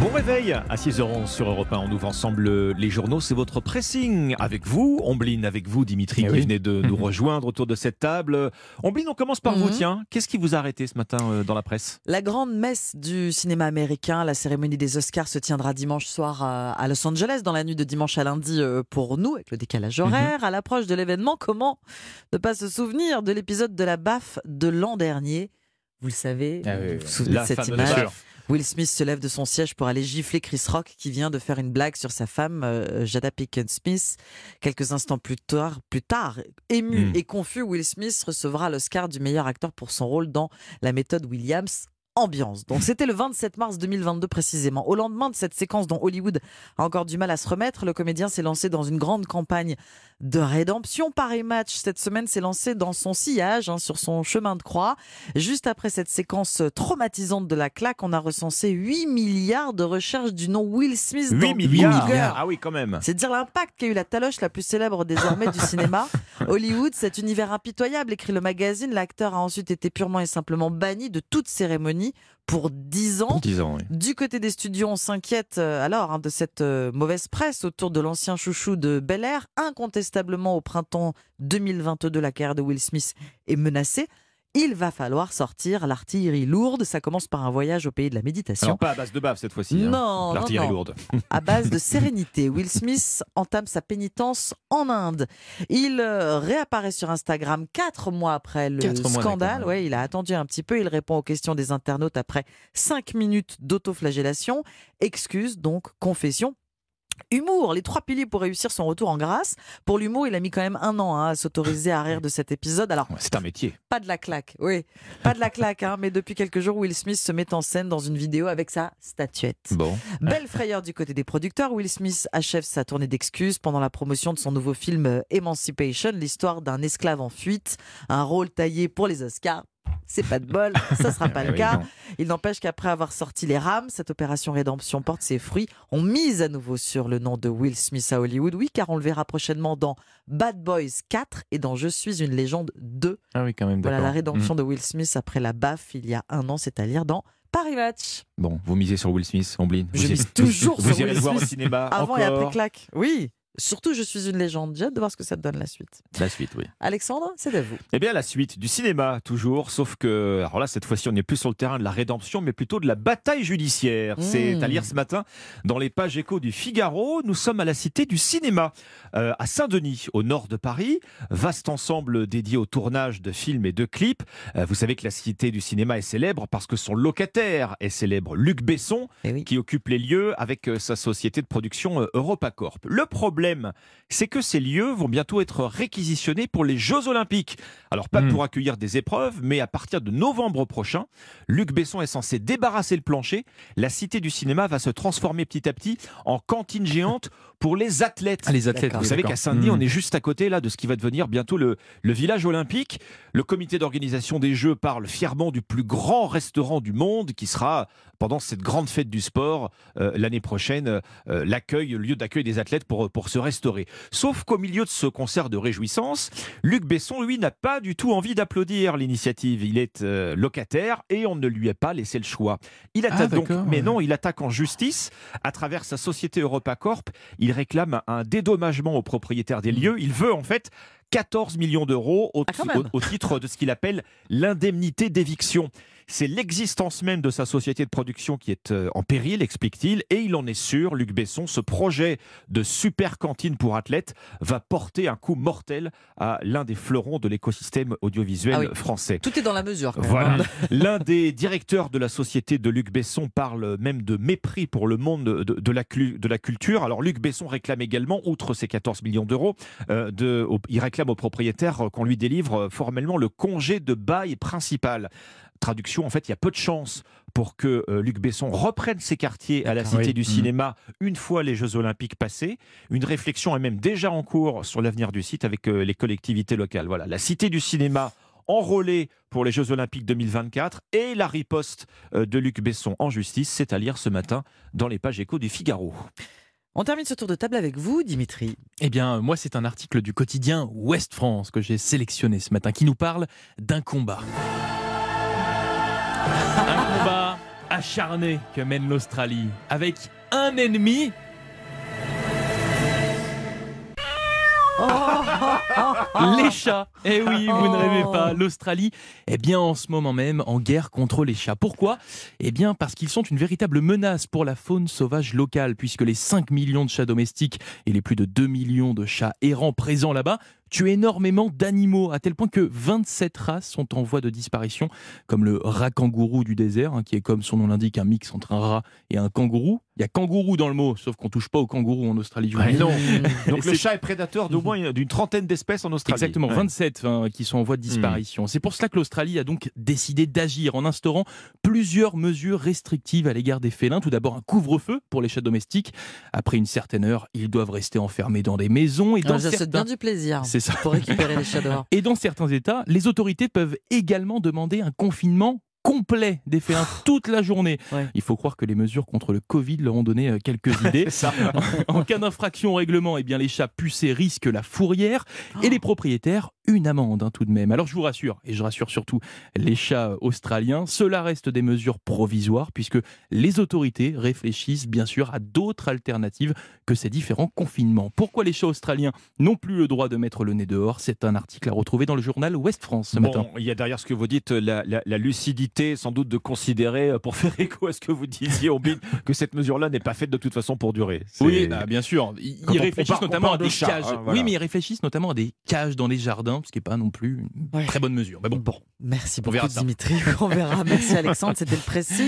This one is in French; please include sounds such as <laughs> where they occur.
Bon réveil à 6h11 sur Europe 1. On ouvre ensemble les journaux. C'est votre pressing avec vous, Ombline avec vous, Dimitri, Eh qui oui. venez de nous <laughs> rejoindre autour de cette table. Ombline, on commence par vous, Mhm. tiens. Qu'est-ce qui vous a arrêté ce matin euh, dans la presse? La grande messe du cinéma américain, la cérémonie des Oscars se tiendra dimanche soir à, à Los Angeles, dans la nuit de dimanche à lundi euh, pour nous, avec le décalage horaire. À l'approche de l'événement, comment ne pas se souvenir de l'épisode de la baffe de l'an dernier? Vous le savez, Ah oui, vous vous souvenez de cette image? Will Smith se lève de son siège pour aller gifler Chris Rock qui vient de faire une blague sur sa femme euh, Jada Pinkett Smith. Quelques instants plus tard, plus tard ému Mm. et confus, Will Smith recevra l'Oscar du meilleur acteur pour son rôle dans La méthode Williams. Ambiance. Donc c'était le 27 mars 2022 précisément. Au lendemain de cette séquence dont Hollywood a encore du mal à se remettre, le comédien s'est lancé dans une grande campagne de rédemption. Paris Match cette semaine s'est lancé dans son sillage, hein, sur son chemin de croix. Juste après cette séquence traumatisante de la claque, on a recensé 8 milliards de recherches du nom Will Smith 8 dans milliards. Ah oui, quand même. C'est dire l'impact qu'a eu la taloche la plus célèbre désormais du cinéma. <laughs> Hollywood, cet univers impitoyable, écrit le magazine. L'acteur a ensuite été purement et simplement banni de toute cérémonie pour 10 ans. 10 ans, oui. Du côté des studios, on s'inquiète euh, alors hein, de cette euh, mauvaise presse autour de l'ancien chouchou de Bel Air. Incontestablement, au printemps 2022, la carrière de Will Smith est menacée. Il va falloir sortir l'artillerie lourde. Ça commence par un voyage au pays de la méditation. Alors pas à base de baffe cette fois-ci. hein. Non, L'artillerie lourde. <laughs> à base de sérénité. Will Smith entame sa pénitence en Inde. Il euh, réapparaît sur Instagram quatre mois après le Quatre scandale. Ouais, il a attendu un petit peu. Il répond aux questions des internautes après cinq minutes d'autoflagellation. Excuse, donc confession. Humour, les trois piliers pour réussir son retour en grâce. Pour l'humour, il a mis quand même un an hein, à s'autoriser à rire de cet épisode. Alors, C'est un métier. pas de la claque, oui, pas de la claque, hein, mais depuis quelques jours, Will Smith se met en scène dans une vidéo avec sa statuette. Bon. Belle frayeur du côté des producteurs, Will Smith achève sa tournée d'excuses pendant la promotion de son nouveau film euh, Emancipation, l'histoire d'un esclave en fuite, un rôle taillé pour les Oscars. C'est pas de bol, ça sera pas <laughs> le Oui, cas. non. Il n'empêche qu'après avoir sorti les rames, cette opération rédemption porte ses fruits. On mise à nouveau sur le nom de Will Smith à Hollywood, oui, car on le verra prochainement dans Bad Boys 4 et dans Je suis une légende 2. Ah oui, quand même, Voilà la rédemption Mm. de Will Smith après la baffe il y a un an, c'est-à-dire dans Paris Match. Bon, vous misez sur Will Smith, Ombline. Je Vous mise irez- toujours <laughs> Vous sur irez Will le voir au Smith. cinéma Avant et après claque. Oui. Surtout, je suis une légende. J'ai hâte de voir ce que ça te donne la suite. La suite, oui. Alexandre, c'est à vous. Eh bien, la suite du cinéma, toujours, sauf que, alors là, cette fois-ci, on n'est plus sur le terrain de la rédemption, mais plutôt de la bataille judiciaire. Mmh. C'est à lire ce matin dans les pages échos du Figaro. Nous sommes à la Cité du cinéma, euh, à Saint-Denis, au nord de Paris. Vaste ensemble dédié au tournage de films et de clips. Euh, vous savez que la Cité du cinéma est célèbre parce que son locataire est célèbre, Luc Besson, Eh oui. qui occupe les lieux avec euh, sa société de production EuropaCorp. Le problème, c'est que ces lieux vont bientôt être réquisitionnés pour les Jeux Olympiques. Alors pas Hmm. pour accueillir des épreuves, mais à partir de novembre prochain, Luc Besson est censé débarrasser le plancher. La Cité du cinéma va se transformer petit à petit en cantine géante pour les athlètes. Ah, les athlètes. Vous savez qu'à Saint-Denis, Hmm. on est juste à côté là de ce qui va devenir bientôt le, le village olympique. Le comité d'organisation des Jeux parle fièrement du plus grand restaurant du monde qui sera pendant cette grande fête du sport euh, l'année prochaine euh, l'accueil, le lieu d'accueil des athlètes pour, pour se restaurer. Sauf qu'au milieu de ce concert de réjouissance, Luc Besson, lui, n'a pas du tout envie d'applaudir l'initiative. Il est euh, locataire et on ne lui a pas laissé le choix. Il Ah, attaque donc, mais non, il attaque en justice à travers sa société EuropaCorp. Il réclame un dédommagement aux propriétaires des lieux. Il veut en fait 14 millions d'euros au, Ah, au titre de ce qu'il appelle l'indemnité d'éviction. C'est l'existence même de sa société de production qui est euh, en péril, explique-t-il, et il en est sûr, Luc Besson, ce projet de super cantine pour athlètes va porter un coup mortel à l'un des fleurons de l'écosystème audiovisuel Ah oui. français. Tout est dans la mesure. quand. Voilà. <laughs> <laughs> L'un des directeurs de la société de Luc Besson parle même de mépris pour le monde de, de la, clu- de la culture. Alors Luc Besson réclame également, outre ses 14 millions d'euros, euh, de- au- il réclame au propriétaire qu'on lui délivre formellement le congé de bail principal. Traduction, en fait, il y a peu de chances pour que euh, Luc Besson reprenne ses quartiers à la D'accord, Cité oui. du Mhm. Cinéma une fois les Jeux Olympiques passés. Une réflexion est même déjà en cours sur l'avenir du site avec euh, les collectivités locales. Voilà, la Cité du Cinéma enrôlé pour les Jeux Olympiques 2024 et la riposte euh, de Luc Besson en justice, c'est à lire ce matin dans les pages échos du Figaro. On termine ce tour de table avec vous, Dimitri. Eh bien, moi, c'est un article du quotidien Ouest France que j'ai sélectionné ce matin qui nous parle d'un combat. Acharnée que mène l'Australie, avec un ennemi <laughs> les chats. Eh oui, vous ne rêvez pas. L'Australie est bien en ce moment même en guerre contre les chats. Pourquoi? Eh bien parce qu'ils sont une véritable menace pour la faune sauvage locale, puisque les 5 millions de chats domestiques et les plus de 2 millions de chats errants présents là-bas tuent énormément d'animaux, à tel point que 27 races sont en voie de disparition, comme le rat kangourou du désert, hein, qui est comme son nom l'indique un mix entre un rat et un kangourou. Il y a kangourou dans le mot, sauf qu'on touche pas au kangourou en Australie. Ouais, non. <laughs> Donc le chat est prédateur d'au moins d'une trentaine d'espèces en Australie. Exactement, Ouais. 27 hein, qui sont en voie de disparition. C'est pour cela que l'Australie a donc décidé d'agir en instaurant plusieurs mesures restrictives à l'égard des félins. Tout d'abord un couvre-feu pour les chats domestiques. Après une certaine heure, ils doivent rester enfermés dans des maisons et dans Alors, je souhaite certains... bien du plaisir C'est ça. pour récupérer les chats dehors. Et dans certains États, les autorités peuvent également demander un confinement complet des félins toute la journée. Ouais. Il faut croire que les mesures contre le Covid leur ont donné euh, quelques <laughs> idées. En cas d'infraction au règlement, eh bien, les chats pucés risquent la fourrière et les propriétaires une amende hein, tout de même. Alors je vous rassure, et je rassure surtout les chats australiens, cela reste des mesures provisoires puisque les autorités réfléchissent bien sûr à d'autres alternatives que ces différents confinements. Pourquoi les chats australiens n'ont plus le droit de mettre le nez dehors? C'est un article à retrouver dans le journal Ouest France ce matin. Bon, il y a derrière ce que vous dites la, la- la lucidité, sans doute, de considérer, euh, pour faire écho à ce que vous disiez, <laughs> que cette mesure-là n'est pas faite de toute façon pour durer. Oui, bah, bien sûr. Ils, on- on réfléchissent notamment à des chats, cages. hein, voilà. Oui, mais ils réfléchissent notamment à des cages dans les jardins, ce qui n'est pas non plus une Ouais. très bonne mesure. Mais bon, Bon, merci beaucoup. Dimitri. <laughs> On verra. Merci Alexandre, c'était le précis.